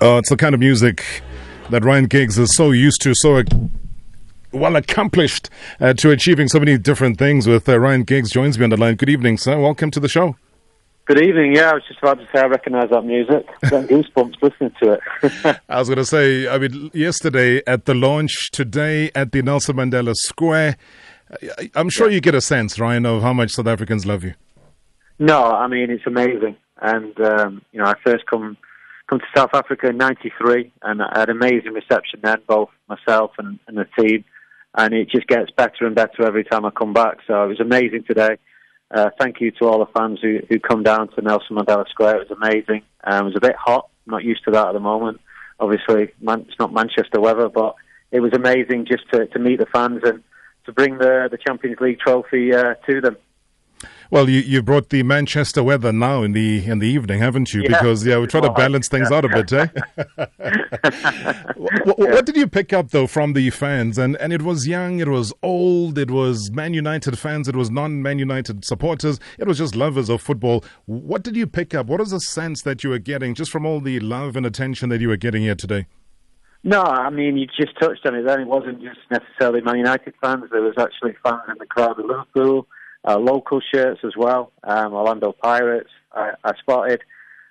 it's the kind of music that Ryan Giggs is so used to, so well accomplished uh, to achieving so many different things. With uh, Ryan Giggs joins me on the line. Good evening, sir. Welcome to the show. Good evening. Yeah, I was just about to say I recognise that music. Got goosebumps listening to it. I was going to say, I mean, yesterday at the launch, today at the Nelson Mandela Square. I'm sure yeah. you get a sense, Ryan, of how much South Africans love you. No, I mean it's amazing, and um, you know I first come come to South Africa in '93, and I had an amazing reception then, both myself and, and the team, and it just gets better and better every time I come back. So it was amazing today. Uh, thank you to all the fans who, who come down to Nelson Mandela Square. It was amazing. Um, it was a bit hot. I'm not used to that at the moment. Obviously, man, it's not Manchester weather, but it was amazing just to, to meet the fans and to bring the, the Champions League trophy uh, to them. Well, you, you brought the Manchester weather now in the in the evening, haven't you? Yeah. Because yeah, we try to balance things out a bit, eh? what, what, did you pick up though from the fans? And and it was young, it was old, it was Man United fans, it was non-Man United supporters, it was just lovers of football. What did you pick up? What was the sense that you were getting just from all the love and attention that you were getting here today? No, I mean you just touched on it. Then it wasn't just necessarily Man United fans. There was actually fans in the crowd of Liverpool uh, local shirts as well. Um, Orlando Pirates, I, I spotted,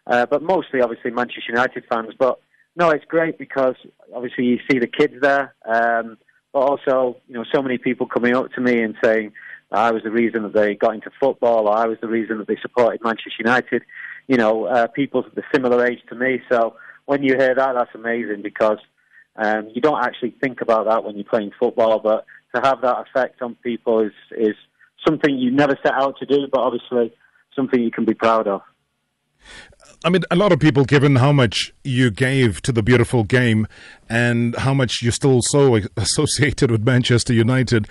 uh, but mostly obviously Manchester United fans. But no, it's great because obviously you see the kids there, um, but also you know so many people coming up to me and saying I was the reason that they got into football, or I was the reason that they supported Manchester United. You know, uh, people of the similar age to me. So when you hear that, that's amazing because um, you don't actually think about that when you're playing football, but to have that effect on people is is something you never set out to do, but obviously something you can be proud of. I mean, a lot of people, given how much you gave to the beautiful game and how much you're still so associated with Manchester United,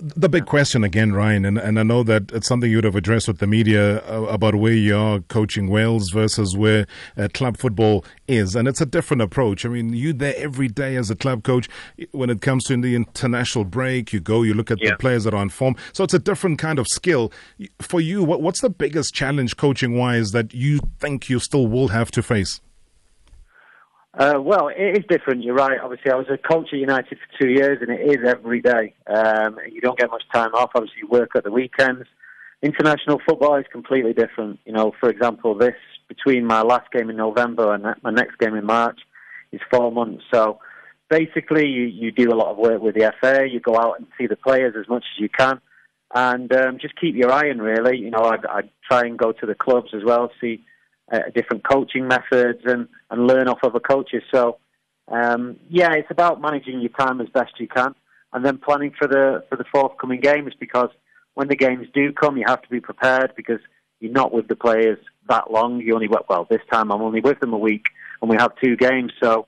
the big question again, Ryan, and, and I know that it's something you'd have addressed with the media uh, about where you are coaching Wales versus where uh, club football is. And it's a different approach. I mean, you're there every day as a club coach. When it comes to the international break, you go, you look at yeah. the players that are on form. So it's a different kind of skill. For you, what, what's the biggest challenge coaching wise that you think you still will have to face? Uh, well, it is different. You're right. Obviously, I was a coach at United for two years, and it is every day. Um, you don't get much time off. Obviously, you work at the weekends. International football is completely different. You know, for example, this between my last game in November and my next game in March is four months. So basically, you, you do a lot of work with the FA. You go out and see the players as much as you can, and um, just keep your eye on. Really, you know, I, I try and go to the clubs as well, see uh, different coaching methods and, and learn off other coaches. So, um, yeah, it's about managing your time as best you can and then planning for the for the forthcoming games because when the games do come, you have to be prepared because you're not with the players that long. You only well this time I'm only with them a week and we have two games, so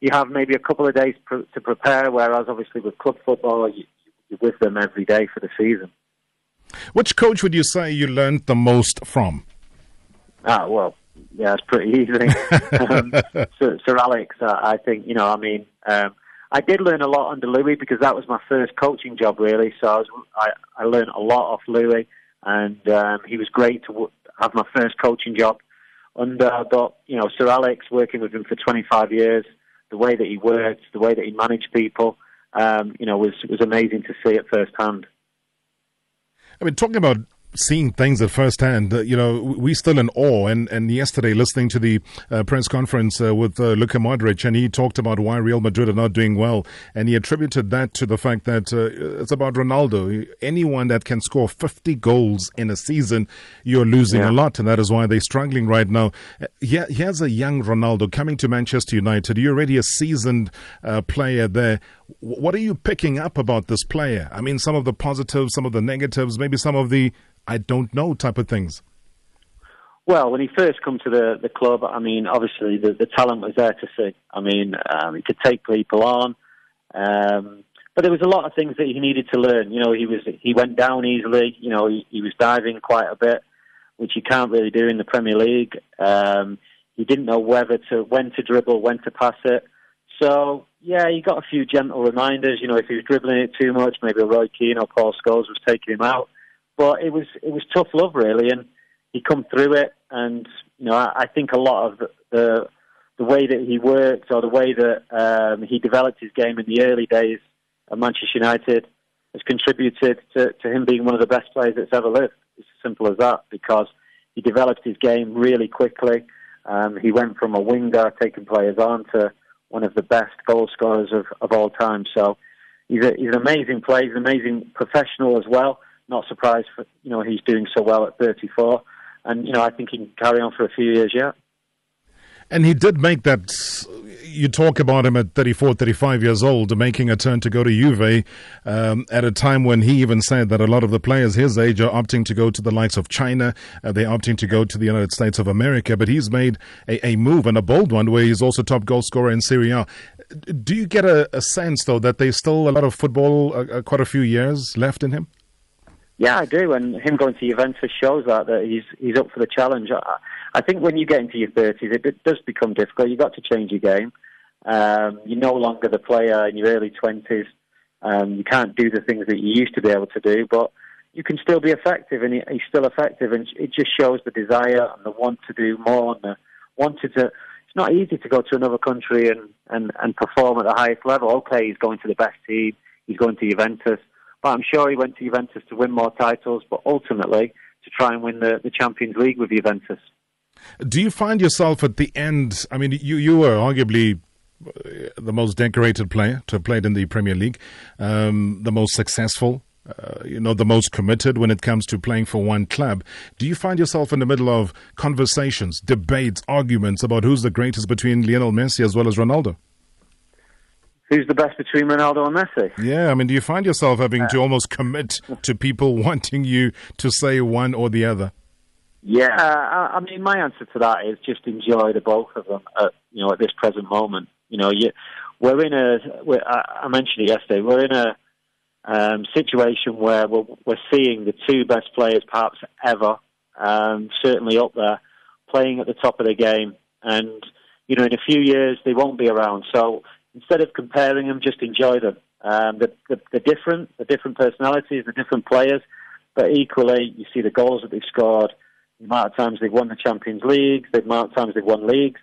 you have maybe a couple of days pr- to prepare. Whereas obviously with club football, you, you're with them every day for the season. Which coach would you say you learned the most from? Ah, well, yeah, it's pretty easy. um, Sir, Sir, Alex, uh, I think, you know, I mean, um, I did learn a lot under Louis because that was my first coaching job, really. So I, was, I, I learned a lot off Louis, and um, he was great to w- have my first coaching job under. But, you know, Sir Alex, working with him for 25 years, the way that he worked, the way that he managed people, um, you know, was, was amazing to see at first hand. I mean, talking about seeing things at first hand. Uh, you know, we're still in awe. And, and yesterday, listening to the uh, press conference uh, with uh, Luka Modric, and he talked about why Real Madrid are not doing well. And he attributed that to the fact that uh, it's about Ronaldo. Anyone that can score 50 goals in a season, you're losing yeah. a lot. And that is why they're struggling right now. Uh, here, here's a young Ronaldo coming to Manchester United. You're already a seasoned uh, player there. What are you picking up about this player? I mean, some of the positives, some of the negatives, maybe some of the I don't know type of things? Well, when he first come to the, the club, I mean, obviously the, the talent was there to see. I mean, um, he could take people on, um, but there was a lot of things that he needed to learn. You know, he was he went down easily. You know, he, he was diving quite a bit, which you can't really do in the Premier League. Um, he didn't know whether to when to dribble, when to pass it. So yeah, he got a few gentle reminders. You know, if he was dribbling it too much, maybe Roy Keane or Paul Scholes was taking him out. But it was it was tough love really, and he come through it. And you know, I, I think a lot of the, the the way that he worked or the way that um, he developed his game in the early days at Manchester United has contributed to, to him being one of the best players that's ever lived. It's as simple as that because he developed his game really quickly. Um, he went from a winger taking players on to one of the best goal scorers of, of all time. So he's, a, he's an amazing player. He's an amazing professional as well. Not surprised, for, you know, he's doing so well at 34. And, you know, I think he can carry on for a few years yet. And he did make that. You talk about him at 34, 35 years old, making a turn to go to Juve um, at a time when he even said that a lot of the players his age are opting to go to the likes of China. Uh, they're opting to go to the United States of America. But he's made a, a move and a bold one where he's also top goal scorer in Serie A. Do you get a, a sense, though, that there's still a lot of football, uh, uh, quite a few years left in him? Yeah, I do, and him going to Juventus shows that that he's he's up for the challenge. I, I think when you get into your thirties, it, it, does become difficult. You've got to change your game. Um, you're no longer the player in your early twenties. Um, you can't do the things that you used to be able to do, but you can still be effective, and he, he's still effective. And it just shows the desire and the want to do more, and the wanted to. It's not easy to go to another country and, and, and perform at the highest level. Okay, he's going to the best team. He's going to Juventus but I'm sure he went to Juventus to win more titles, but ultimately to try and win the, the Champions League with Juventus. Do you find yourself at the end? I mean, you, you were arguably uh, the most decorated player to have played in the Premier League, um, the most successful, uh, you know, the most committed when it comes to playing for one club. Do you find yourself in the middle of conversations, debates, arguments about who's the greatest between Lionel Messi as well as Ronaldo? who's the best between Ronaldo and Messi? Yeah, I mean, do you find yourself having to almost commit to people wanting you to say one or the other? Yeah, I, I mean, my answer to that is just enjoy the both of them. At, you know, at this present moment, you know, you, we're in a. We're, I mentioned it yesterday. We're in a um, situation where we're, we're seeing the two best players perhaps ever, um, certainly up there, playing at the top of the game, and you know, in a few years they won't be around. So instead of comparing them, just enjoy them. Um, the, the, the different, the different personalities, the different players, but equally, you see the goals that they've scored, the amount of times they've won the Champions League, the amount of times they've won leagues.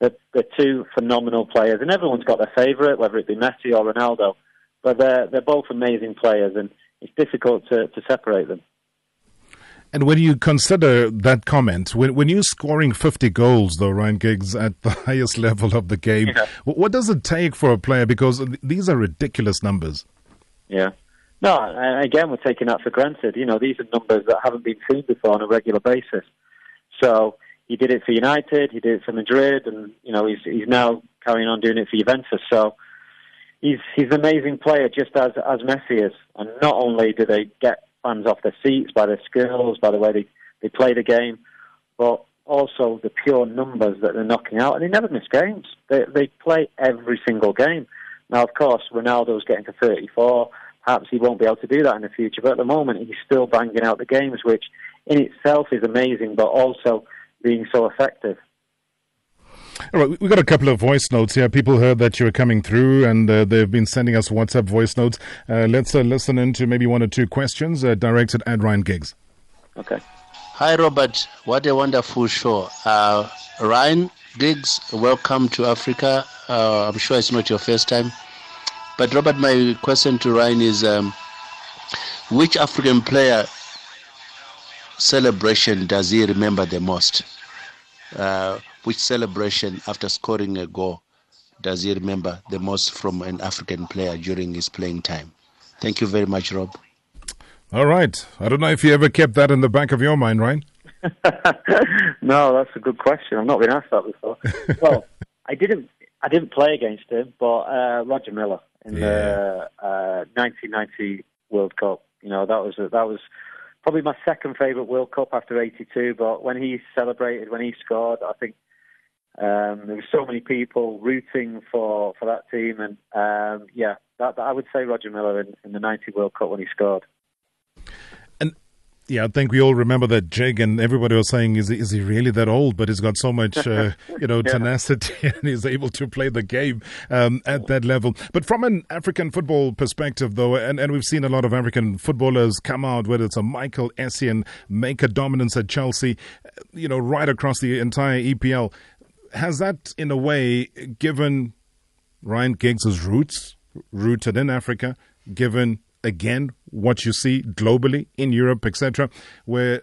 They're, they're two phenomenal players, and everyone's got their favourite, whether it be Messi or Ronaldo. But they're they're both amazing players, and it's difficult to, to separate them. And when you consider that comment, when, when you're scoring 50 goals, though, Ryan Giggs, at the highest level of the game, yeah. what does it take for a player? Because these are ridiculous numbers. Yeah. No, again, we're taking that for granted. You know, these are numbers that haven't been seen before on a regular basis. So he did it for United, he did it for Madrid, and, you know, he's, he's now carrying on doing it for Juventus. So he's, he's an amazing player, just as, as Messi is. And not only do they get fans off their seats by their skills, by the way they, they play the game, but also the pure numbers that they're knocking out. And they never miss games. They, they play every single game. Now, of course, Ronaldo's getting to 34. Perhaps he won't be able to do that in the future, but at the moment he's still banging out the games, which in itself is amazing, but also being so effective. All right, we've got a couple of voice notes here. People heard that you were coming through and uh, they've been sending us WhatsApp voice notes. Uh, let's uh, listen into maybe one or two questions uh, directed at Ryan Giggs. Okay. Hi, Robert. What a wonderful show. Uh, Ryan Giggs, welcome to Africa. Uh, I'm sure it's not your first time. But, Robert, my question to Ryan is um, which African player celebration does he remember the most? Uh, which celebration after scoring a goal does he remember the most from an African player during his playing time? Thank you very much, Rob. All right. I don't know if you ever kept that in the back of your mind, Ryan. no, that's a good question. I've not been asked that before. well, I didn't. I didn't play against him, but uh, Roger Milla in yeah. the uh, 1990 World Cup. You know that was a, that was probably my second favourite World Cup after '82. But when he celebrated, when he scored, I think um, there were so many people rooting for, for that team, and um, yeah, that, that, I would say Roger Milla in, in the '90 World Cup when he scored. Yeah, I think we all remember that jig, and everybody was saying, "Is he, is he really that old?" But he's got so much, uh, you know, yeah. tenacity, and he's able to play the game um, at that level. But from an African football perspective, though, and, and we've seen a lot of African footballers come out, whether it's a Michael Essien make a dominance at Chelsea, you know, right across the entire EPL has that, in a way, given Ryan Giggs' roots, rooted in Africa, given again what you see globally in Europe, etc., where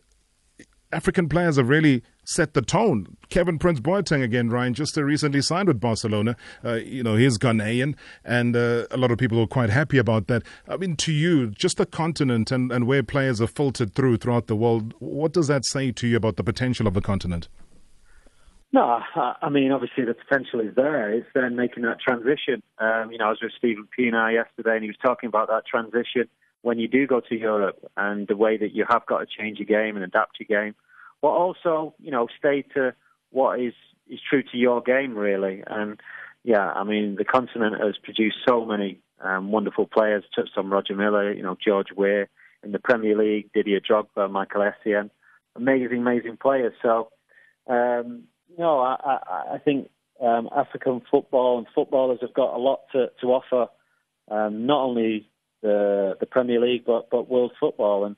African players have really set the tone. Kevin Prince Boateng again, Ryan, just recently signed with Barcelona. Uh, you know, he's Ghanaian, and uh, a lot of people are quite happy about that. I mean, to you, just the continent and, and where players are filtered through throughout the world, what does that say to you about the potential of the continent? No, I mean, obviously the potential is there. It's then making that transition. Um, you know, I was with Steven Pienaar yesterday, and he was talking about that transition when you do go to Europe and the way that you have got to change your game and adapt your game but also, you know, stay to what is is true to your game, really. And yeah, I mean, the continent has produced so many um, wonderful players. Touched on Roger Milla, you know, George Weah in the Premier League, Didier Drogba, Michael Essien, amazing, amazing players. So, um, no, I, I, I think um, African football and footballers have got a lot to, to offer, um, not only the the Premier League but but world football. And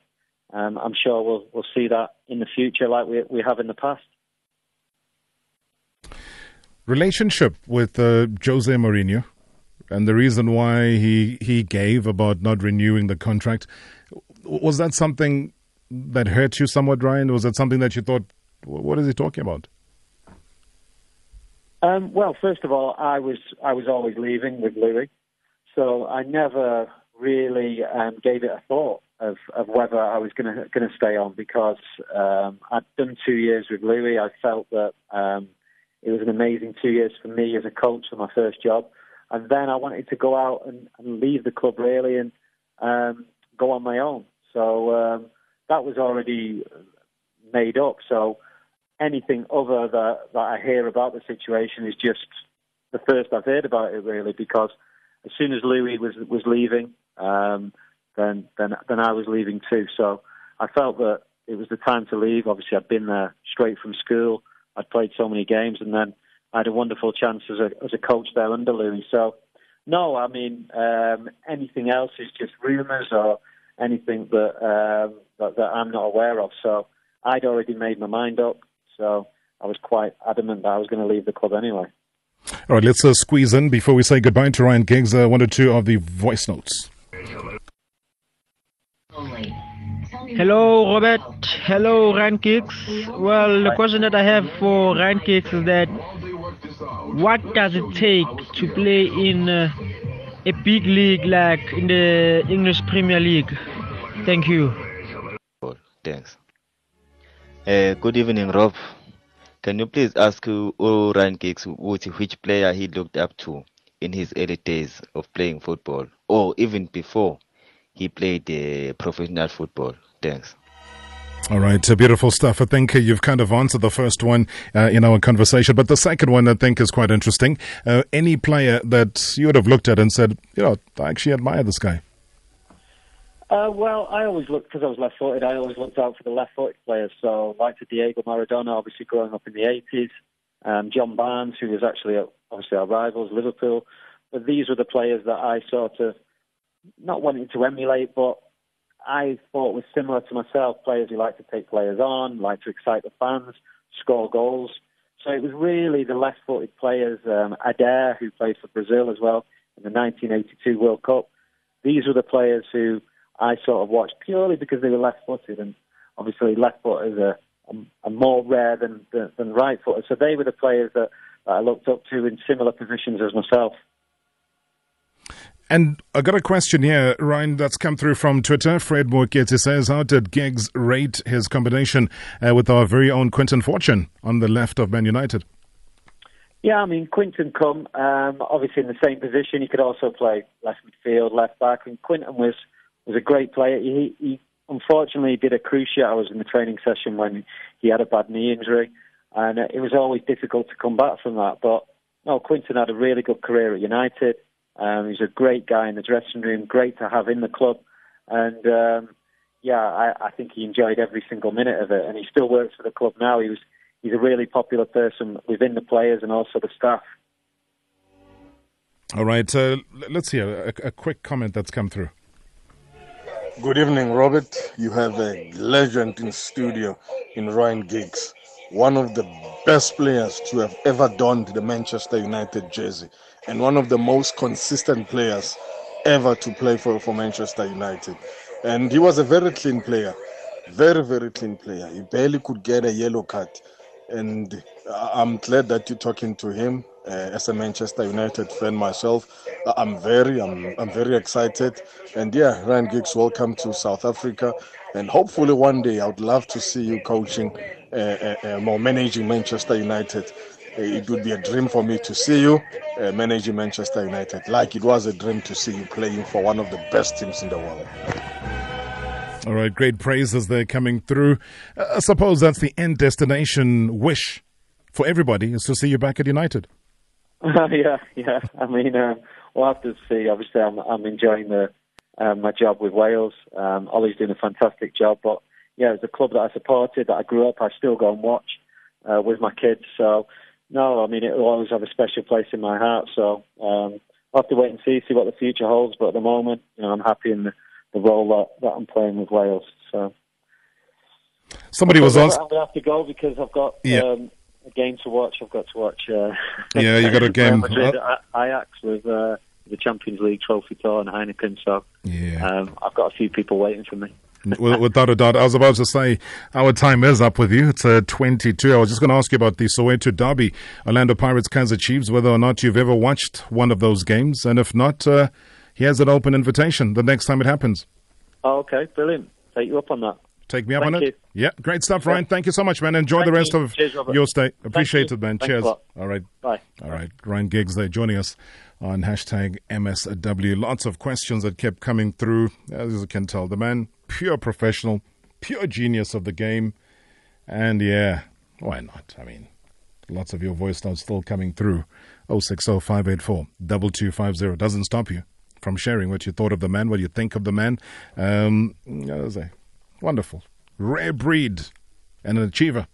um, I'm sure we'll we'll see that in the future like we we have in the past. Relationship with uh, Jose Mourinho and the reason why he he gave about not renewing the contract was that something that hurt you somewhat, Ryan? Was that something that you thought, what is he talking about? Um, well, first of all, I was I was always leaving with Louis, so I never really um, gave it a thought of, of whether I was going to going to stay on because um, I'd done two years with Louis. I felt that um, it was an amazing two years for me as a coach for my first job, and then I wanted to go out and, and leave the club really and um, go on my own. So um, that was already made up. So anything other that that I hear about the situation is just the first I've heard about it really because as soon as Louis was was leaving. Um, then then then I was leaving too. So I felt that it was the time to leave. Obviously, I'd been there straight from school. I'd played so many games, and then I had a wonderful chance as a as a coach there under Louis. So no, I mean um, anything else is just rumours or anything that, um, that that I'm not aware of. So I'd already made my mind up. So I was quite adamant that I was going to leave the club anyway. All right, let's uh, squeeze in before we say goodbye to Ryan Giggs. Uh, one or two of the voice notes. Hello, Robert. Hello, Ryan Giggs. Well, the question that I have for Ryan Giggs is that what does it take to play in uh, a big league like in the English Premier League? Thank you. Thanks. Uh, good evening, Rob. Can you please ask Ryan Giggs which player he looked up to in his early days of playing football, or even before he played uh, professional football? Thanks. All right, uh, beautiful stuff. I think uh, you've kind of answered the first one uh, in our conversation, but the second one I think is quite interesting. Uh, any player that you would have looked at and said, you know, I actually admire this guy. Uh, well, I always looked because I was left-footed. I always looked out for the left-footed players. So, like to Diego Maradona, obviously growing up in the '80s, um, John Barnes, who was actually obviously our rivals, Liverpool. But these were the players that I sort of not wanting to emulate, but I thought was similar to myself, players who like to take players on, like to excite the fans, score goals. So it was really the left-footed players, um, Éder, who played for Brazil as well in the 1982 World Cup. These were the players who I sort of watched purely because they were left-footed, and obviously left-footers are, are more rare than, than, than right-footers. So they were the players that, that I looked up to in similar positions as myself. And I got a question here, Ryan, that's come through from Twitter. Fred Morketi says, How did Giggs rate his combination uh, with our very own Quinton Fortune on the left of Man United? Yeah, I mean, Quinton come, um, obviously in the same position. He could also play left midfield, left back. And Quinton was, was a great player. He, he unfortunately did a cruciate. I was in the training session when he had a bad knee injury. And it was always difficult to come back from that. But no, Quinton had a really good career at United. Um, he's a great guy in the dressing room, great to have in the club, and um, yeah, I, I think he enjoyed every single minute of it. And he still works for the club now. He was he's a really popular person within the players and also the staff. All right, uh, let's hear a, a quick comment that's come through. Good evening, Robert. You have a legend in studio in Ryan Giggs. one of the best players to have ever donned the Manchester United jersey and one of the most consistent players ever to play for, for Manchester United. And he was a very clean player, very, very clean player. He barely could get a yellow card. And uh, I'm glad that you're talking to him uh, as a Manchester United fan myself. I'm very, I'm, I'm very excited. And yeah, Ryan Giggs, welcome to South Africa. And hopefully one day I would love to see you coaching uh, uh, uh managing Manchester United. Uh, it would be a dream for me to see you uh, managing Manchester United, like it was a dream to see you playing for one of the best teams in the world. All right, great praises there coming through. I suppose that's the end destination wish for everybody is to see you back at United. Yeah, yeah. I mean, uh, we'll have to see. Obviously, I'm, I'm enjoying the, uh, my job with Wales. Um, Ole's doing a fantastic job, but yeah, it's a club that I supported, that I grew up. I still go and watch uh, with my kids. So no, I mean it will always have a special place in my heart. So um, I'll have to wait and see, see what the future holds. But at the moment, you know, I'm happy in the, the role that, that I'm playing with Wales. So somebody was asking. I'm gonna have to go because I've got yeah. um, a game to watch. I've got to watch. Uh, yeah, you got a game. Madrid, Ajax with uh, the Champions League trophy tour and Heineken. So yeah, um, I've got a few people waiting for me. Without a doubt. I was about to say, our time is up with you. It's uh, 22. I was just going to ask you about the Soweto Derby, Orlando Pirates, Kaizer Chiefs, whether or not you've ever watched one of those games. And if not, uh, here's an open invitation the next time it happens. Oh, okay. Brilliant. Take you up on that. Take me up Thank on you. it. Yeah, great stuff, Ryan. Thank you so much, man. Enjoy Thank the rest you. of Cheers, your stay. Appreciate you. it, man. Cheers. All right. Bye. All right. Ryan Giggs there joining us on hashtag MSW. Lots of questions that kept coming through. As you can tell, the man, pure professional, pure genius of the game. And yeah, why not? I mean, lots of your voice notes still coming through. 060 584 2250 doesn't stop you from sharing what you thought of the man, what you think of the man. Um, I was say, wonderful. Rare breed and an achiever.